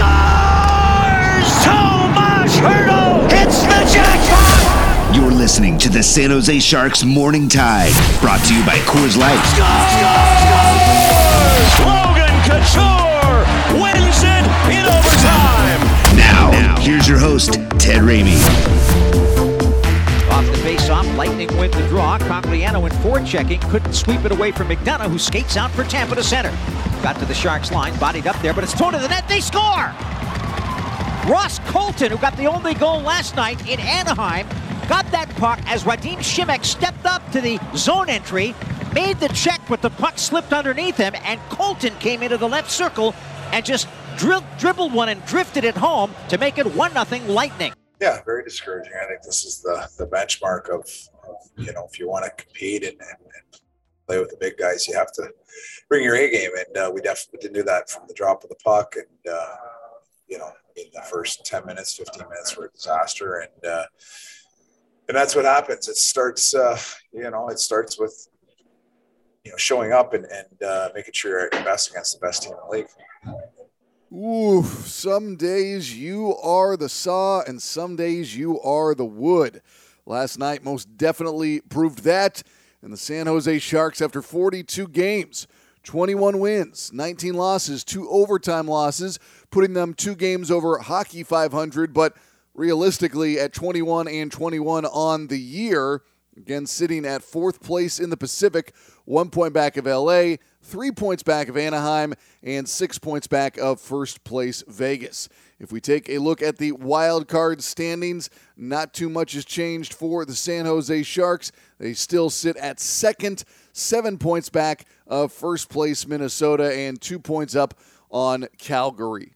Scores! Tomas Hertl hits the jackpot! You're listening to the San Jose Sharks Morning Tide, brought to you by Coors Light. Scores! Logan Couture wins it in overtime! Now, here's your host, Ted Ramey. Lightning win the draw. Cogliano in forechecking, couldn't sweep it away from McDonagh, who skates out for Tampa to center. Got to the Sharks line, bodied up there, but it's thrown to the net. They score! Ross Colton, who got the only goal last night in Anaheim, got that puck as Radim Simek stepped up to the zone entry, made the check, but the puck slipped underneath him, and Colton came into the left circle and just dribbled one and drifted it home to make it 1 0 Lightning. Yeah, very discouraging. I think this is the the benchmark of you know if you want to compete and, and, and, play with the big guys, you have to bring your A game, and uh, we definitely didn't do that from the drop of the puck. And uh, you know, in the first ten minutes, fifteen minutes were a disaster, and uh, and that's what happens. It starts, uh, you know, it starts with you know showing up and, and uh, making sure you're at your best against the best team in the league. Ooh, some days you are the saw and some days you are the wood. Last night most definitely proved that. And the San Jose Sharks, after 42 games, 21 wins, 19 losses, two overtime losses, putting them two games over Hockey 500, but realistically at 21 and 21 on the year. Again, sitting at fourth place in the Pacific, one point back of LA, three points back of Anaheim, and six points back of first place Vegas. If we take a look at the wild card standings, not too much has changed for the San Jose Sharks. They still sit at second, seven points back of first place Minnesota, and two points up on Calgary.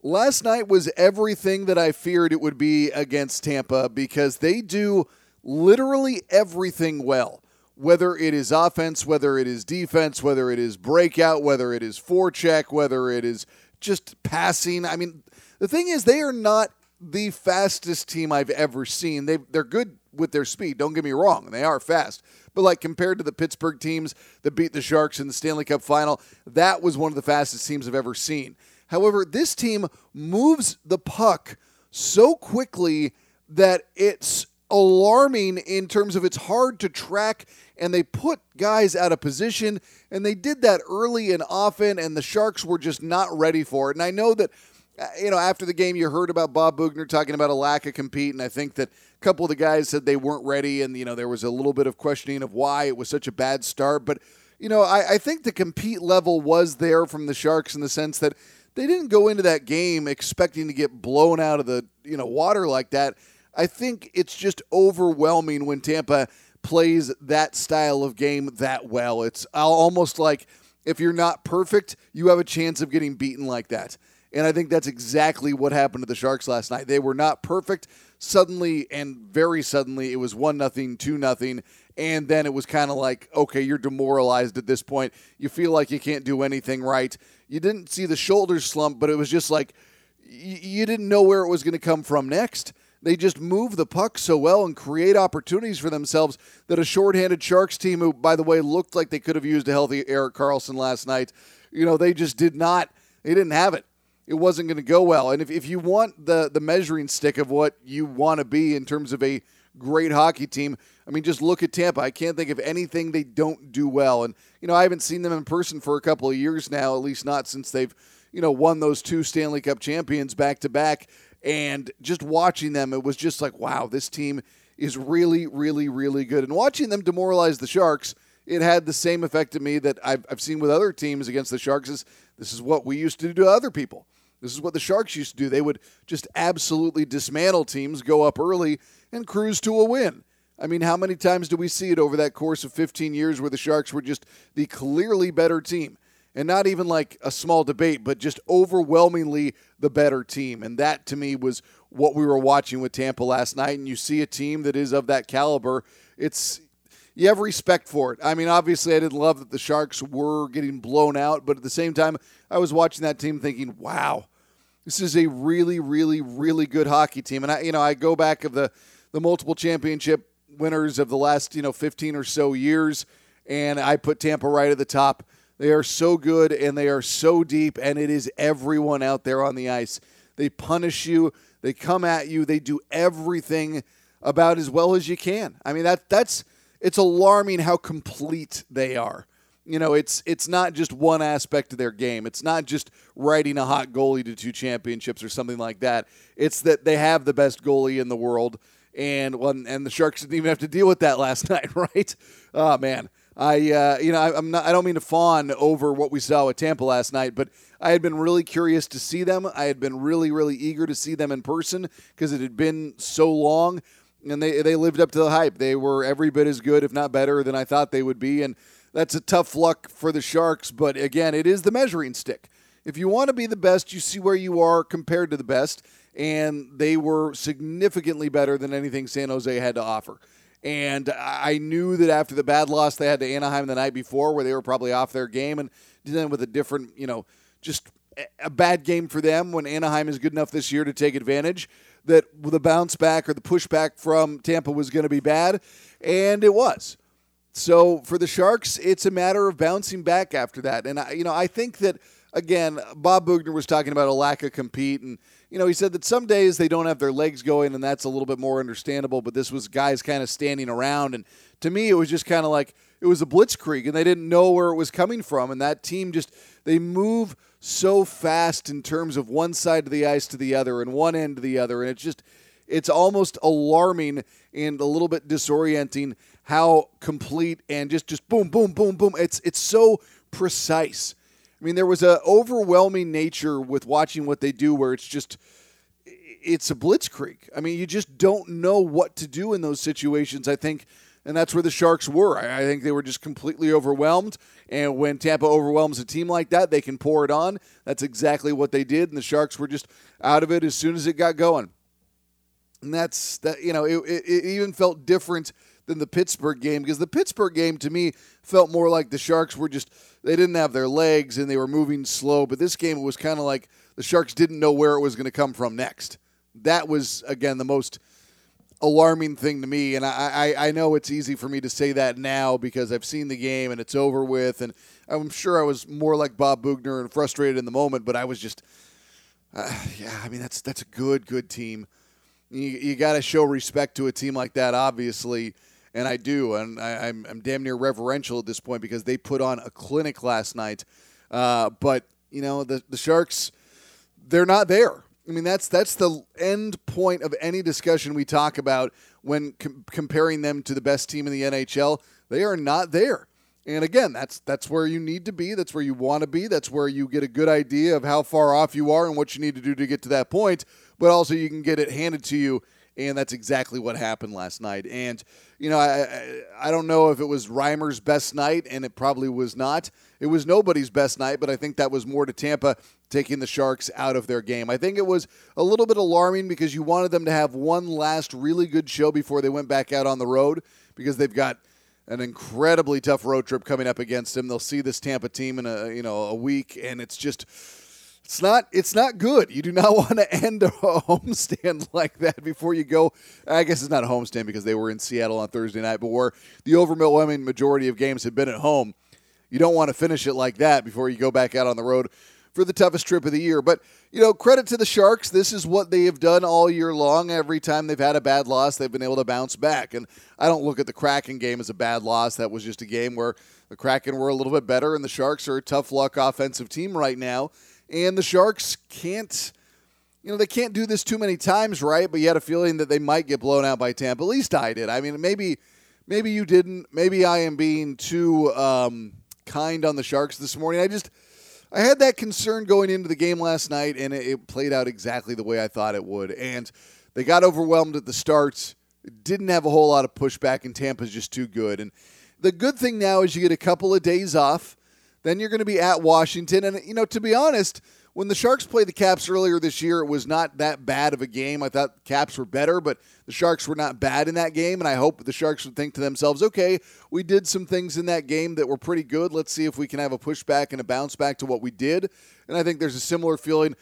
Last night was everything that I feared it would be against Tampa because they do literally everything well. Whether it is offense, whether it is defense, whether it is breakout, whether it is forecheck, whether it is just passing. I mean, the thing is, they are not the fastest team I've ever seen. They they're good with their speed. Don't get me wrong, they are fast. But like compared to the Pittsburgh teams that beat the Sharks in the Stanley Cup final, that was one of the fastest teams I've ever seen. However, this team moves the puck so quickly that it's alarming in terms of it's hard to track and they put guys out of position and they did that early and often and the Sharks were just not ready for it. And I know that Uh, you know after the game you heard about Bob Boughner talking about a lack of compete and I think that a couple of the guys said they weren't ready and you know there was a little bit of questioning of why it was such a bad start but you know I, I think the compete level was there from the Sharks in the sense that they didn't go into that game expecting to get blown out of the you know water like that. I think it's just overwhelming when Tampa plays that style of game that well. It's almost like if you're not perfect, you have a chance of getting beaten like that. And I think that's exactly what happened to the Sharks last night. They were not perfect. Suddenly and very suddenly it was 1 nothing, 2 nothing, and then it was kind of like, okay, you're demoralized at this point. You feel like you can't do anything right. You didn't see the shoulders slump, but it was just like you didn't know where it was going to come from next. They just move the puck so well and create opportunities for themselves that a shorthanded Sharks team, who, by the way, looked like they could have used a healthy Erik Karlsson last night, you know, they just did not, they didn't have it. It wasn't going to go well. And if, if you want the, the measuring stick of what you want to be in terms of a great hockey team, I mean, just look at Tampa. I can't think of anything they don't do well. And, you know, I haven't seen them in person for a couple of years now, at least not since they've, you know, won those two Stanley Cup champions back to back. And just watching them, it was just like, wow, this team is really, really, really good. And watching them demoralize the Sharks, it had the same effect to me that I've, I've seen with other teams against the Sharks. Is this is what we used to do to other people. This is what the Sharks used to do. They would just absolutely dismantle teams, go up early, and cruise to a win. I mean, how many times do we see it over that course of 15 years where the Sharks were just the clearly better team? and not even like a small debate, but just overwhelmingly the better team. And that to me was what we were watching with Tampa last night. And you see a team that is of that caliber. It's you have respect for it. I mean, obviously, I didn't love that the Sharks were getting blown out, but at the same time, I was watching that team thinking, "Wow, this is a really, really, really good hockey team." And I, you know, I go back of the the multiple championship winners of the last, you know, 15 or so years, and I put Tampa right at the top. They are so good and they are so deep, and it is everyone out there on the ice. They punish you, they come at you, they do everything about as well as you can. I mean, that that's it's alarming how complete they are. You know, it's it's not just one aspect of their game. It's not just riding a hot goalie to two championships or something like that. It's that they have the best goalie in the world, and one and the Sharks didn't even have to deal with that last night, right? Oh man, I uh, you know I, am not I don't mean to fawn over what we saw with Tampa last night, but I had been really curious to see them. I had been really really eager to see them in person because it had been so long and they they lived up to the hype. They were every bit as good, if not better, than I thought they would be, and that's a tough luck for the Sharks. But again, it is the measuring stick. If you want to be the best, you see where you are compared to the best, and they were significantly better than anything San Jose had to offer. And I knew that after the bad loss they had to Anaheim the night before, where they were probably off their game and dealing with a different, you know, just a bad game for them when Anaheim is good enough this year to take advantage that the bounce back or the pushback from Tampa was going to be bad, and it was. So for the Sharks, it's a matter of bouncing back after that. And I, you know, I think that again, Bob Boughner was talking about a lack of compete, and you know, he said that some days they don't have their legs going, and that's a little bit more understandable. But this was guys kind of standing around, and to me, it was just kind of like it was a blitzkrieg, and they didn't know where it was coming from, and that team just they move so fast in terms of one side of the ice to the other and one end to the other. And it's just, it's almost alarming and a little bit disorienting how complete and just, just boom, boom, boom, boom. It's, it's so precise. I mean, there was a overwhelming nature with watching what they do where it's just, it's a blitzkrieg. I mean, you just don't know what to do in those situations. I think and that's where the Sharks were. I, think they were just completely overwhelmed. And when Tampa overwhelms a team like that, they can pour it on. That's exactly what they did, and the Sharks were just out of it as soon as it got going. And that's that. You know, it, it, it even felt different than the Pittsburgh game because the Pittsburgh game to me felt more like the Sharks were just they didn't have their legs and they were moving slow. But this game was kind of like the Sharks didn't know where it was going to come from next. That was again the most alarming thing to me. And I, I, I know it's easy for me to say that now because I've seen the game and it's over with. And I'm sure I was more like Bob Boughner and frustrated in the moment, but I was just, uh, yeah, I mean, that's, that's a good, good team. You, you got to show respect to a team like that, obviously. And I do. And I, am I'm, I'm damn near reverential at this point because they put on a clinic last night. Uh, but, you know, the, the Sharks, they're not there. I mean, that's that's the end point of any discussion we talk about when com- comparing them to the best team in the NHL. They are not there. And again, that's that's where you need to be. That's where you want to be. That's where you get a good idea of how far off you are and what you need to do to get to that point. But also, you can get it handed to you, and that's exactly what happened last night. And you know, I I, don't know if it was Reimer's best night, and it probably was not. It was nobody's best night, but I think that was more to Tampa taking the Sharks out of their game. I think it was a little bit alarming because you wanted them to have one last really good show before they went back out on the road because they've got an incredibly tough road trip coming up against them. They'll see this Tampa team in a you know a week, and it's just it's not it's not good. You do not want to end a homestand like that before you go. I guess it's not a homestand because they were in Seattle on Thursday night, but where the overwhelming majority of games have been at home. You don't want to finish it like that before you go back out on the road for the toughest trip of the year. But, you know, credit to the Sharks. This is what they have done all year long. Every time they've had a bad loss, they've been able to bounce back. And I don't look at the Kraken game as a bad loss. That was just a game where the Kraken were a little bit better, and the Sharks are a tough luck offensive team right now. And the Sharks can't. You know, they can't do this too many times, right? But you had a feeling that they might get blown out by Tampa. At least I did. I mean, maybe maybe you didn't. Maybe I am being too um, kind on the Sharks this morning. I just I had that concern going into the game last night, and it, it played out exactly the way I thought it would. And they got overwhelmed at the start. Didn't have a whole lot of pushback, and Tampa's just too good. And the good thing now is you get a couple of days off. Then you're going to be at Washington. And, you know, to be honest, when the Sharks played the Caps earlier this year, it was not that bad of a game. I thought Caps were better, but the Sharks were not bad in that game. And I hope the Sharks would think to themselves, okay, we did some things in that game that were pretty good. Let's see if we can have a pushback and a bounce back to what we did. And I think there's a similar feeling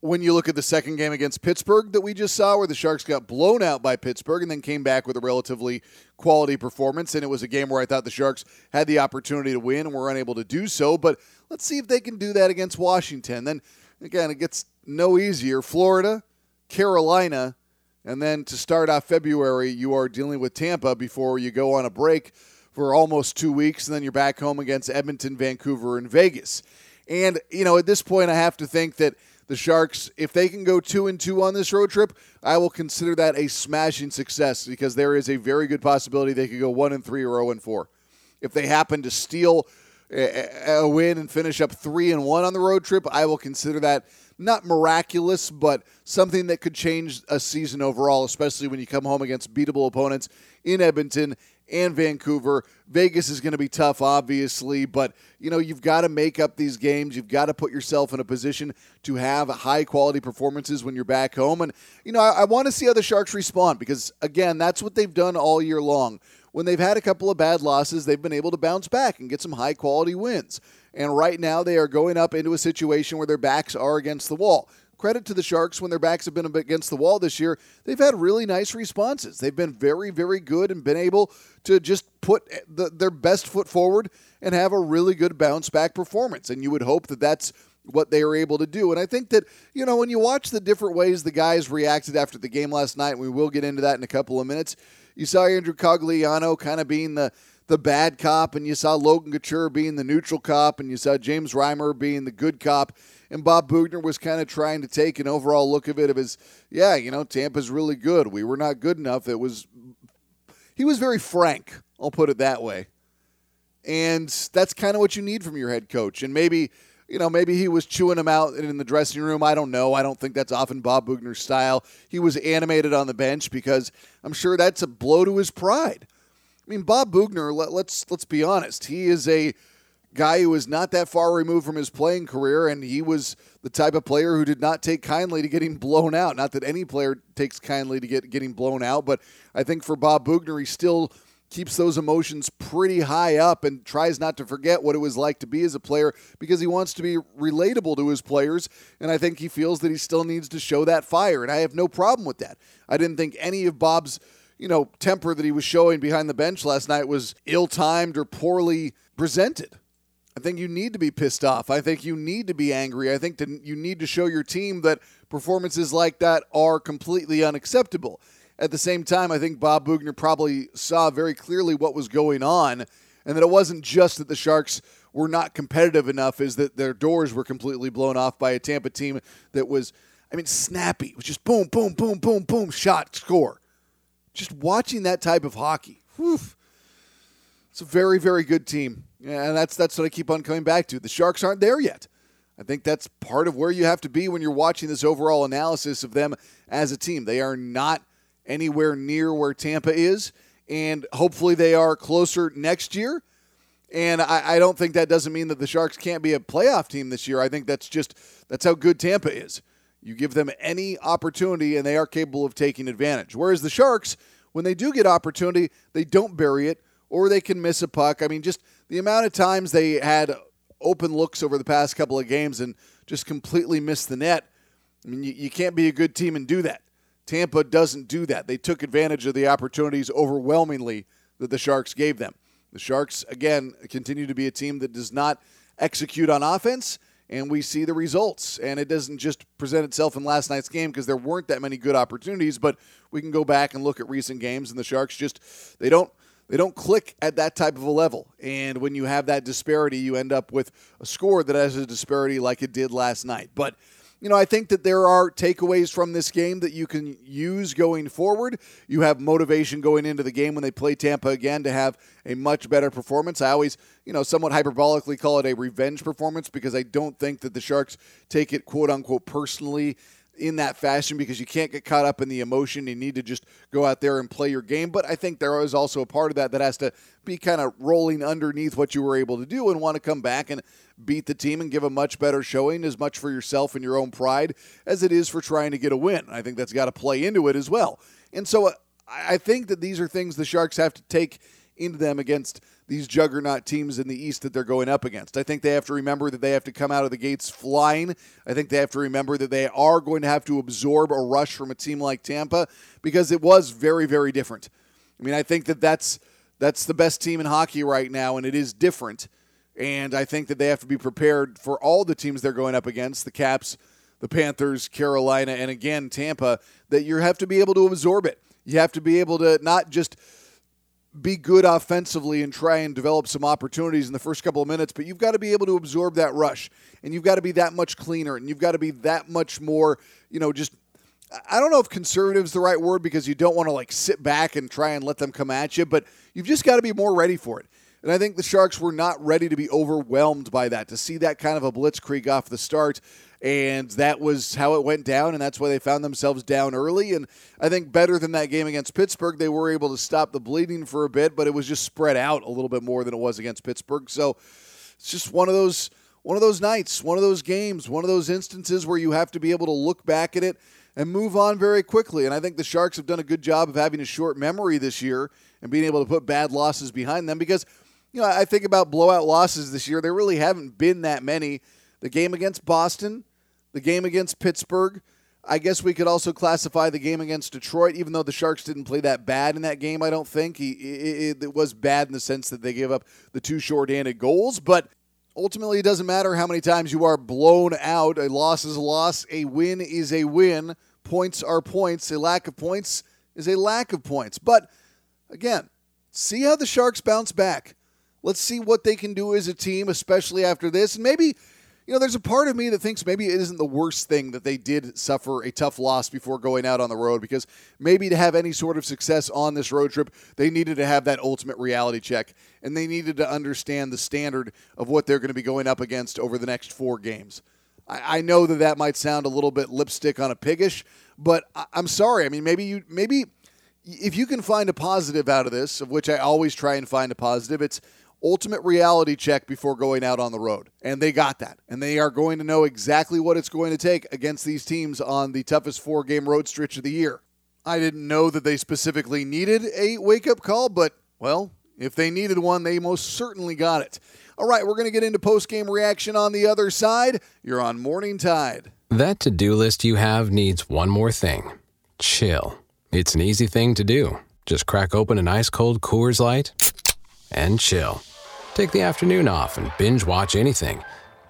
when you look at the second game against Pittsburgh that we just saw, where the Sharks got blown out by Pittsburgh and then came back with a relatively quality performance. And it was a game where I thought the Sharks had the opportunity to win and were unable to do so. But let's see if they can do that against Washington. Then again, it gets no easier. Florida, Carolina, and then to start off February, you are dealing with Tampa before you go on a break for almost two weeks, and then you're back home against Edmonton, Vancouver, and Vegas. And, you know, at this point, I have to think that the Sharks, if they can go two and two on this road trip, I will consider that a smashing success because there is a very good possibility they could go one and three or zero and four. If they happen to steal a win and finish up three and one on the road trip, I will consider that not miraculous, but something that could change a season overall, especially when you come home against beatable opponents in Edmonton and Vancouver. Vegas is going to be tough, obviously, but you know you've got to make up these games. You've got to put yourself in a position to have high quality performances when you're back home. And you know I, I want to see how the Sharks respond because again, that's what they've done all year long. When they've had a couple of bad losses, they've been able to bounce back and get some high quality wins. And right now, they are going up into a situation where their backs are against the wall credit to the Sharks when their backs have been against the wall this year. They've had really nice responses. They've been very, very good and been able to just put the, their best foot forward and have a really good bounce back performance. And you would hope that that's what they are able to do. And I think that, you know, when you watch the different ways the guys reacted after the game last night, we will get into that in a couple of minutes. You saw Andrew Cogliano kind of being the the bad cop, and you saw Logan Couture being the neutral cop, and you saw James Reimer being the good cop. And Bob Boughner was kind of trying to take an overall look of it of his, yeah, you know, Tampa's really good. We were not good enough. It was, he was very frank. I'll put it that way. And that's kind of what you need from your head coach. And maybe, you know, maybe he was chewing him out in the dressing room. I don't know. I don't think that's often Bob Boughner's style. He was animated on the bench because I'm sure that's a blow to his pride. I mean, Bob Boughner. Let, let's let's be honest. He is a guy who is not that far removed from his playing career, and he was the type of player who did not take kindly to getting blown out. Not that any player takes kindly to get getting blown out, but I think for Bob Boughner, he still keeps those emotions pretty high up and tries not to forget what it was like to be as a player because he wants to be relatable to his players. And I think he feels that he still needs to show that fire. And I have no problem with that. I didn't think any of Bob's you know, temper that he was showing behind the bench last night was ill timed or poorly presented. I think you need to be pissed off. I think you need to be angry. I think that you need to show your team that performances like that are completely unacceptable. At the same time, I think Bob Boughner probably saw very clearly what was going on and that it wasn't just that the Sharks were not competitive enough, is that their doors were completely blown off by a Tampa team that was, I mean, snappy. It was just boom, boom, boom, boom, boom, shot, score just watching that type of hockey, whew, it's a very, very good team. And that's that's what I keep on coming back to. The Sharks aren't there yet. I think that's part of where you have to be when you're watching this overall analysis of them as a team. They are not anywhere near where Tampa is, and hopefully they are closer next year. And I, I, don't think that doesn't mean that the Sharks can't be a playoff team this year. I think that's just that's how good Tampa is. You give them any opportunity, and they are capable of taking advantage. Whereas the Sharks, when they do get opportunity, they don't bury it, or they can miss a puck. I mean, just the amount of times they had open looks over the past couple of games and just completely missed the net. I mean, you, you can't be a good team and do that. Tampa doesn't do that. They took advantage of the opportunities overwhelmingly that the Sharks gave them. The Sharks, again, continue to be a team that does not execute on offense and we see the results. And it doesn't just present itself in last night's game because there weren't that many good opportunities, but we can go back and look at recent games and the Sharks just they don't they don't click at that type of a level. And when you have that disparity, you end up with a score that has a disparity like it did last night. But you know, I think that there are takeaways from this game that you can use going forward. You have motivation going into the game when they play Tampa again to have a much better performance. I always, you know, somewhat hyperbolically call it a revenge performance because I don't think that the Sharks take it quote unquote personally in that fashion because you can't get caught up in the emotion. You need to just go out there and play your game. But I think there is also a part of that that has to be kind of rolling underneath what you were able to do and want to come back and beat the team and give a much better showing, as much for yourself and your own pride as it is for trying to get a win. I think that's got to play into it as well. And so uh, I think that these are things the Sharks have to take into them against these juggernaut teams in the East that they're going up against. I think they have to remember that they have to come out of the gates flying. I think they have to remember that they are going to have to absorb a rush from a team like Tampa because it was very, very different. I mean, I think that that's that's the best team in hockey right now, and it is different. And I think that they have to be prepared for all the teams they're going up against the Caps, the Panthers, Carolina, and again, Tampa, that you have to be able to absorb it. You have to be able to not just be good offensively and try and develop some opportunities in the first couple of minutes, but you've got to be able to absorb that rush and you've got to be that much cleaner and you've got to be that much more, you know, just I don't know if conservative is the right word because you don't want to like sit back and try and let them come at you, but you've just got to be more ready for it. And I think the Sharks were not ready to be overwhelmed by that, to see that kind of a blitzkrieg off the start and that was how it went down, and that's why they found themselves down early. And I think better than that game against Pittsburgh, they were able to stop the bleeding for a bit, but it was just spread out a little bit more than it was against Pittsburgh. So it's just one of those one of those nights, one of those games, one of those instances where you have to be able to look back at it and move on very quickly. And I think the Sharks have done a good job of having a short memory this year and being able to put bad losses behind them because you know, I think about blowout losses this year. There really haven't been that many. The game against Boston, the game against Pittsburgh. I guess we could also classify the game against Detroit, even though the Sharks didn't play that bad in that game. I don't think it, it was bad in the sense that they gave up the two short-handed goals, but ultimately it doesn't matter how many times you are blown out. A loss is a loss. A win is a win. Points are points. A lack of points is a lack of points. But again, see how the Sharks bounce back. Let's see what they can do as a team, especially after this, and maybe you know, there's a part of me that thinks maybe it isn't the worst thing that they did suffer a tough loss before going out on the road because maybe to have any sort of success on this road trip, they needed to have that ultimate reality check and they needed to understand the standard of what they're going to be going up against over the next four games. I, I know that that might sound a little bit lipstick on a piggish, but I, I'm sorry. I mean, maybe you, maybe if you can find a positive out of this, of which I always try and find a positive, it's ultimate reality check before going out on the road. And they got that. And they are going to know exactly what it's going to take against these teams on the toughest four game road stretch of the year. I didn't know that they specifically needed a wake up call, but, well, if they needed one, they most certainly got it. All right, we're going to get into post game reaction on the other side. You're on Morning Tide. That to do list you have needs one more thing chill. It's an easy thing to do. Just crack open an ice cold Coors Light and chill. Take the afternoon off and binge watch anything.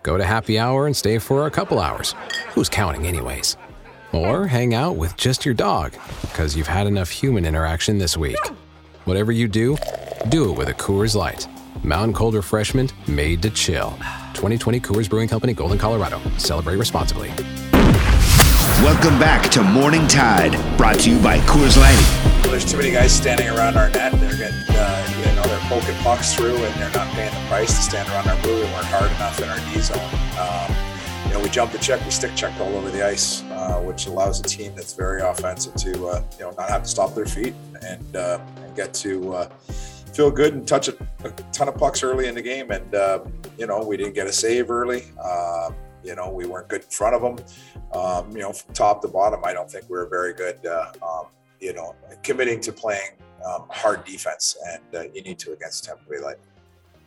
Go to happy hour and stay for a couple hours. Who's counting, anyways? Or hang out with just your dog, because you've had enough human interaction this week. Whatever you do, do it with a Coors Light. Mountain Cold Refreshment made to chill. 2020 Coors Brewing Company, Golden, Colorado. Celebrate responsibly. Welcome back to Morning Tide, brought to you by Coors Light. There's too many guys standing around our net. They're getting, uh, you know, they're poking pucks through, and they're not paying the price to stand around our blue. We weren't hard enough in our D zone. Um, you know, we jump the check, we stick checked all over the ice, uh, which allows a team that's very offensive to, uh, you know, not have to stop their feet and, uh, and get to uh, feel good and touch a, a, ton of pucks early in the game. And uh, you know, we didn't get a save early. Uh, you know, we weren't good in front of them. Um, you know, from top to bottom, I don't think we were very good. Uh, um, you know, committing to playing um, hard defense, and uh, you need to against Tampa Bay Lightning.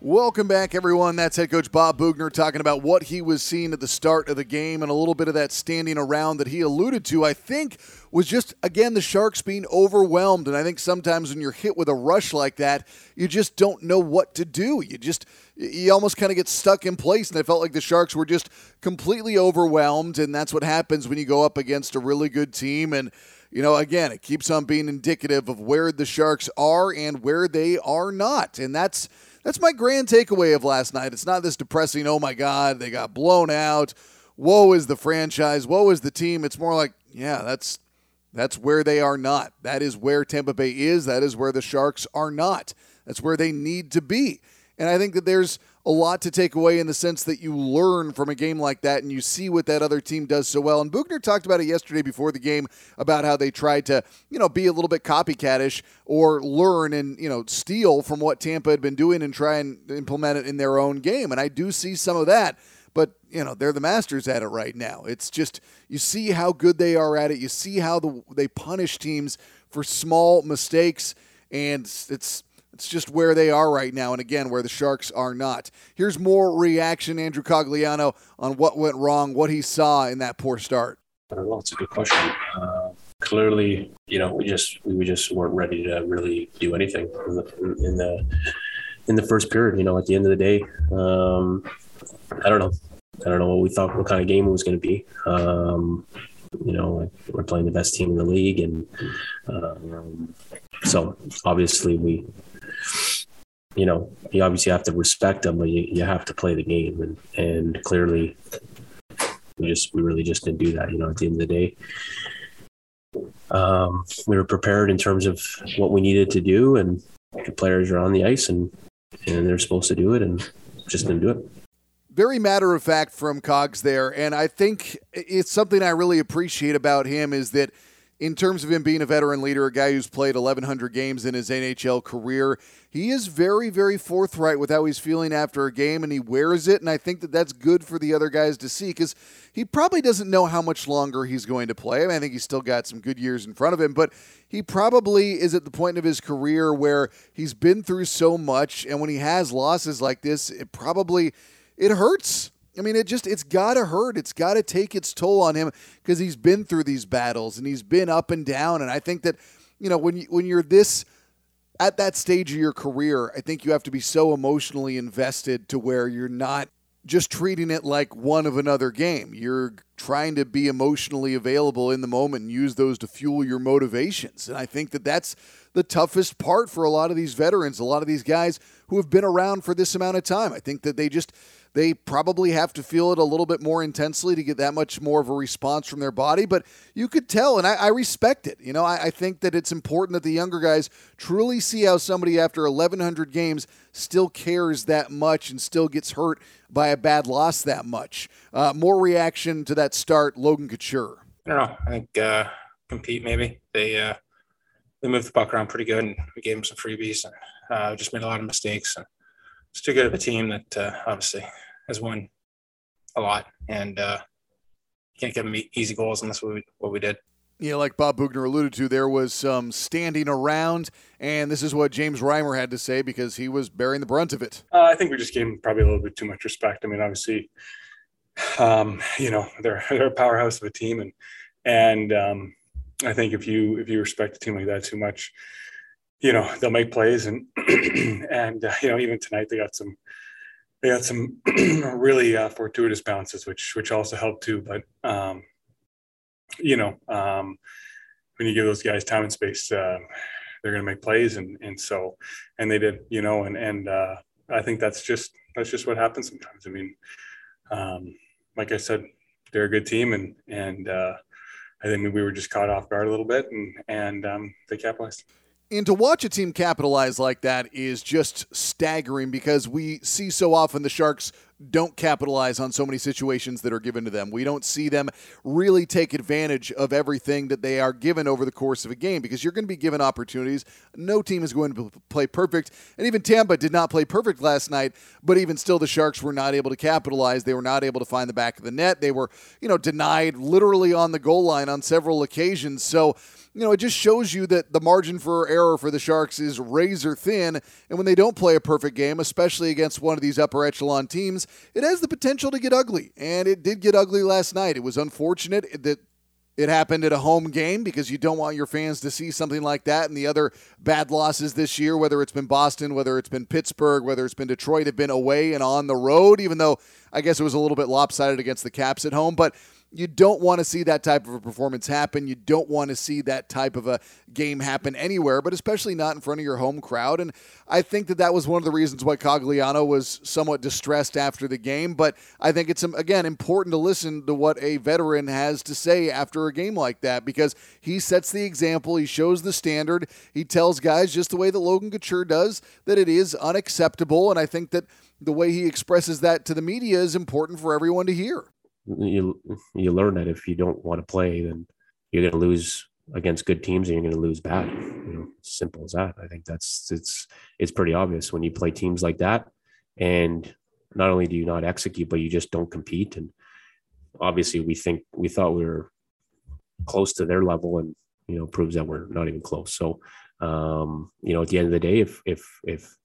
Welcome back, everyone. That's head coach Bob Boughner talking about what he was seeing at the start of the game and a little bit of that standing around that he alluded to. I think was just, again, the Sharks being overwhelmed. And I think sometimes when you're hit with a rush like that, you just don't know what to do. You just, you almost kind of get stuck in place. And I felt like the Sharks were just completely overwhelmed. And that's what happens when you go up against a really good team. And, you know, again, it keeps on being indicative of where the Sharks are and where they are not. And that's, that's my grand takeaway of last night. It's not this depressing, oh my God, they got blown out. Woe is the franchise. Woe is the team. It's more like, yeah, that's that's where they are not. That is where Tampa Bay is. That is where the Sharks are not. That's where they need to be. And I think that there's a lot to take away in the sense that you learn from a game like that and you see what that other team does so well. And Boughner talked about it yesterday before the game about how they tried to, you know, be a little bit copycatish or learn and, you know, steal from what Tampa had been doing and try and implement it in their own game. And I do see some of that. But, you know, they're the masters at it right now. It's just, you see how good they are at it. You see how the, they punish teams for small mistakes. And it's, it's just where they are right now, and again, where the Sharks are not. Here's more reaction, Andrew Cogliano, on what went wrong, what he saw in that poor start. I don't know. It's a good question. Uh, clearly, you know, we just we just weren't ready to really do anything in the in the in the first period. You know, at the end of the day, um, I don't know. I don't know what we thought, what kind of game it was going to be. Um, you know, we're playing the best team in the league, and um, so obviously we you know, you obviously have to respect them, but you, you have to play the game. And, and clearly, we just, we really just didn't do that. You know, at the end of the day, um, we were prepared in terms of what we needed to do, and the players are on the ice and, and they're supposed to do it, and just didn't do it. Very matter of fact from Cogs there. And I think it's something I really appreciate about him is that in terms of him being a veteran leader, a guy who's played 1,100 games in his NHL career, he is very, very forthright with how he's feeling after a game, and he wears it. And I think that that's good for the other guys to see because he probably doesn't know how much longer he's going to play. I, mean, I think he's still got some good years in front of him, but he probably is at the point of his career where he's been through so much, and when he has losses like this, it probably it hurts I mean, it just it's got to hurt. It's got to take its toll on him because he's been through these battles and he's been up and down. And I think that you know when you, when you're this at that stage of your career, I think you have to be so emotionally invested to where you're not just treating it like one of another game. You're trying to be emotionally available in the moment and use those to fuel your motivations. And I think that that's the toughest part for a lot of these veterans, a lot of these guys who have been around for this amount of time. I think that they just they probably have to feel it a little bit more intensely to get that much more of a response from their body, but you could tell, and I, I respect it. You know, I, I think that it's important that the younger guys truly see how somebody after 1,100 games still cares that much and still gets hurt by a bad loss that much. Uh, more reaction to that start, Logan Couture. I don't know. I think uh, compete maybe they uh, they moved the puck around pretty good, and we gave them some freebies. And, uh, just made a lot of mistakes. And it's too good of a team that uh, obviously has won a lot, and uh, can't give them easy goals, and that's what we, what we did. Yeah, like Bob Boughner alluded to, there was some standing around, and this is what James Reimer had to say because he was bearing the brunt of it. Uh, I think we just gave him probably a little bit too much respect. I mean, obviously, um, you know, they're they're a powerhouse of a team, and and um, I think if you if you respect a team like that too much, you know, they'll make plays, and and uh, you know, even tonight they got some they had some really uh, fortuitous bounces, which which also helped too. But um, you know, um, when you give those guys time and space, uh, they're going to make plays, and and so and they did, you know, and and uh, I think that's just that's just what happens sometimes. I mean, um, like I said, they're a good team, and and uh, I think we were just caught off guard a little bit, and and um, they capitalized. And to watch a team capitalize like that is just staggering because we see so often the Sharks don't capitalize on so many situations that are given to them. We don't see them really take advantage of everything that they are given over the course of a game because you're going to be given opportunities. No team is going to play perfect. And even Tampa did not play perfect last night, but even still the Sharks were not able to capitalize. They were not able to find the back of the net. They were, you know, denied literally on the goal line on several occasions. So, you know, it just shows you that the margin for error for the Sharks is razor thin. And when they don't play a perfect game, especially against one of these upper echelon teams, it has the potential to get ugly. And it did get ugly last night. It was unfortunate that it happened at a home game because you don't want your fans to see something like that. And the other bad losses this year, whether it's been Boston, whether it's been Pittsburgh, whether it's been Detroit, have been away and on the road, even though I guess it was a little bit lopsided against the Caps at home. But you don't want to see that type of a performance happen. You don't want to see that type of a game happen anywhere, but especially not in front of your home crowd. And I think that that was one of the reasons why Cogliano was somewhat distressed after the game. But I think it's, um, again, important to listen to what a veteran has to say after a game like that because he sets the example, he shows the standard, he tells guys just the way that Logan Couture does that it is unacceptable. And I think that the way he expresses that to the media is important for everyone to hear. You you learn that if you don't want to play, then you're going to lose against good teams and you're going to lose bad. You know, simple as that. I think that's it's it's pretty obvious when you play teams like that, and not only do you not execute, but you just don't compete. And obviously, we think we thought we were close to their level, and you know, proves that we're not even close. So, um, you know, at the end of the day, if if if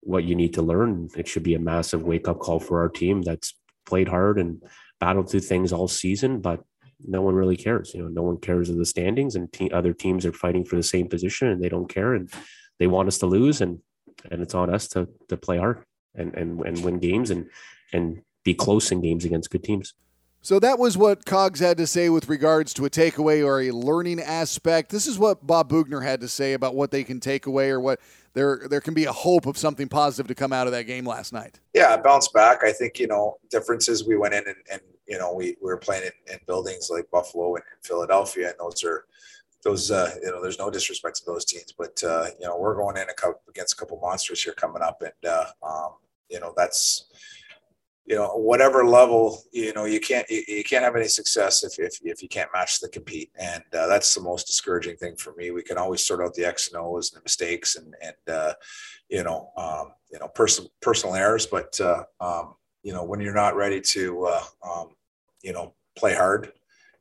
what you need to learn, it should be a massive wake up call for our team that's played hard and battled through things all season, but no one really cares. You know, no one cares of the standings, and te- other teams are fighting for the same position, and they don't care, and they want us to lose, and and it's on us to to play hard and and and win games and and be close in games against good teams. So that was what Cogs had to say with regards to a takeaway or a learning aspect. This is what Bob Boughner had to say about what they can take away or what there there can be a hope of something positive to come out of that game last night. Yeah, bounce back. I think you know differences. We went in and, and you know we, we were playing in, in buildings like Buffalo and, Philadelphia, and those are those uh, you know there's no disrespect to those teams, but uh, you know we're going in a couple, against a couple monsters here coming up, and uh, um, you know that's you know whatever level you know you can't you, you, can't have any success if, if, if you can't match the compete. And uh, that's the most discouraging thing for me. We can always sort out the x and o's and the mistakes and and uh, you know um, you know personal personal errors. But uh, um, you know when you're not ready to uh, um, you know play hard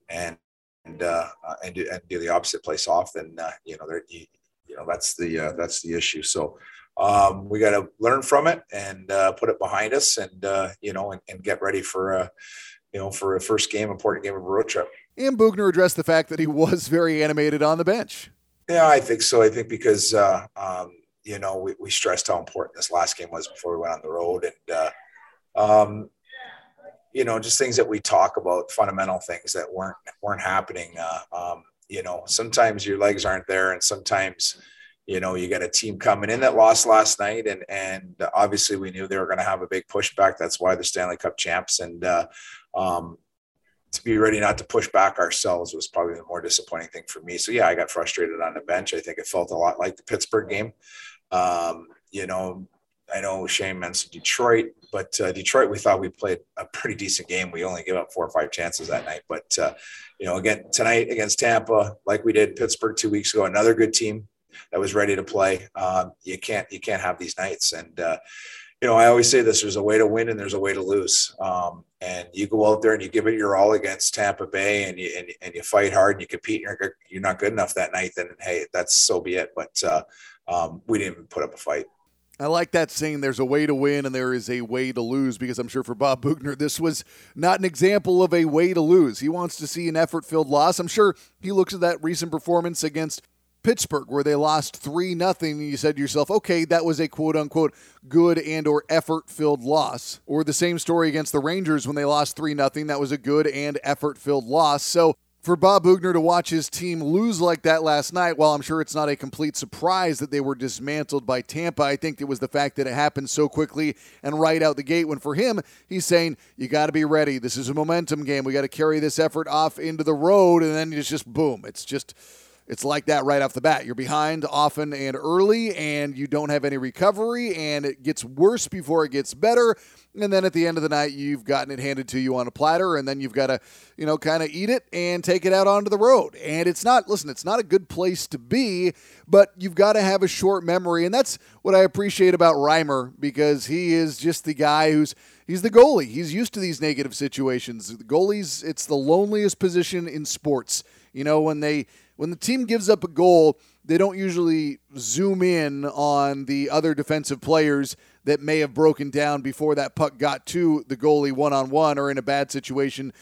and and uh, and do, and do the opposite place off then uh, you know there you, you know that's the that's the issue. So um, we got to learn from it and uh, put it behind us, and uh, you know, and, and, get ready for a, you know, for a first game, important game of a road trip. And Boughner addressed the fact that he was very animated on the bench. Yeah, I think so. I think because uh, um, you know we, we stressed how important this last game was before we went on the road, and uh, um, you know, just things that we talk about, fundamental things that weren't weren't happening. Uh, um, you know, sometimes your legs aren't there, and sometimes you know, you got a team coming in that lost last night, and and obviously we knew they were going to have a big pushback. That's why the Stanley Cup champs, and uh, um, to be ready not to push back ourselves was probably the more disappointing thing for me. So yeah, I got frustrated on the bench. I think it felt a lot like the Pittsburgh game. Um, you know, I know Shane mentioned Detroit, but uh, Detroit, we thought we played a pretty decent game. We only gave up four or five chances that night. But, uh, you know, again, tonight against Tampa, like we did Pittsburgh two weeks ago, another good team that was ready to play. Um, you can't you can't have these nights. And uh, you know, I always say this: there's a way to win and there's a way to lose. Um, and you go out there and you give it your all against Tampa Bay, and you and, and you fight hard and you compete. And you're you're not good enough that night. Then hey, that's so be it. But uh, um, we didn't put up a fight. I like that saying there's a way to win and there is a way to lose because I'm sure for Bob Boughner, this was not an example of a way to lose. He wants to see an effort filled loss. I'm sure he looks at that recent performance against Pittsburgh where they lost 3 nothing you said to yourself, "Okay, that was a quote unquote good and or effort-filled loss." Or the same story against the Rangers when they lost 3 nothing, that was a good and effort-filled loss. So, for Bob Boughner to watch his team lose like that last night, while I'm sure it's not a complete surprise that they were dismantled by Tampa, I think it was the fact that it happened so quickly and right out the gate. When for him, he's saying, You got to be ready. This is a momentum game. We got to carry this effort off into the road. And then it's just boom. It's just it's like that right off the bat. You're behind often and early, and you don't have any recovery, and it gets worse before it gets better. And then at the end of the night, you've gotten it handed to you on a platter, and then you've got to, you know, kind of eat it and take it out onto the road. And it's not, listen, it's not a good place to be, but you've got to have a short memory. And that's what I appreciate about Reimer because he is just the guy who's, he's the goalie. He's used to these negative situations. The goalies, it's the loneliest position in sports. You know, when they, when the team gives up a goal, they don't usually zoom in on the other defensive players that may have broken down before that puck got to the goalie one on one or in a bad situation.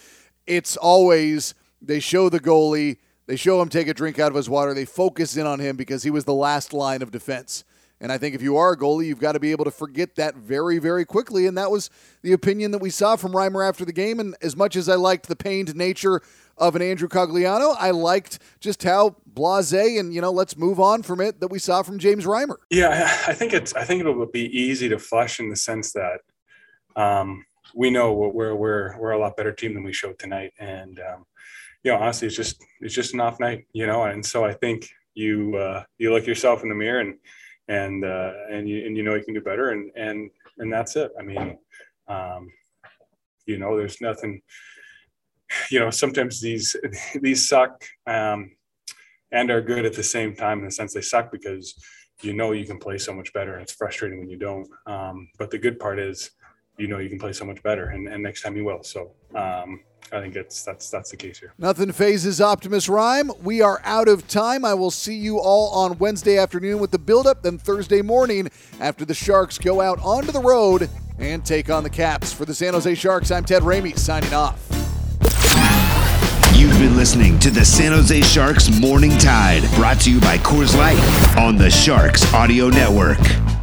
It's always they show the goalie, they show him take a drink out of his water, they focus in on him because he was the last line of defense. And I think if you are a goalie, you've got to be able to forget that very, very quickly. And that was the opinion that we saw from Reimer after the game. And as much as I liked the pained nature of an Andrew Cogliano. I liked just how blasé and you know let's move on from it that we saw from James Reimer. Yeah, I think it's I think it would be easy to flush in the sense that um, we know we're we're we're a lot better team than we showed tonight, and um, you know honestly it's just it's just an off night, you know, and so I think you uh, you look yourself in the mirror and and uh, and you and you know you can do better and and and that's it. I mean, um, you know, there's nothing. You know, sometimes these these suck um, and are good at the same time in the sense they suck because you know you can play so much better, and it's frustrating when you don't. Um, but the good part is, you know, you can play so much better, and, and next time you will. So. Um, I think it's that's that's the case here. Nothing phases Optimus Reim. We are out of time. I will see you all on Wednesday afternoon with the build-up, then Thursday morning after the Sharks go out onto the road and take on the Caps. For the San Jose Sharks, I'm Ted Ramey signing off. You've been listening to the San Jose Sharks Morning Tide, brought to you by Coors Light on the Sharks Audio Network.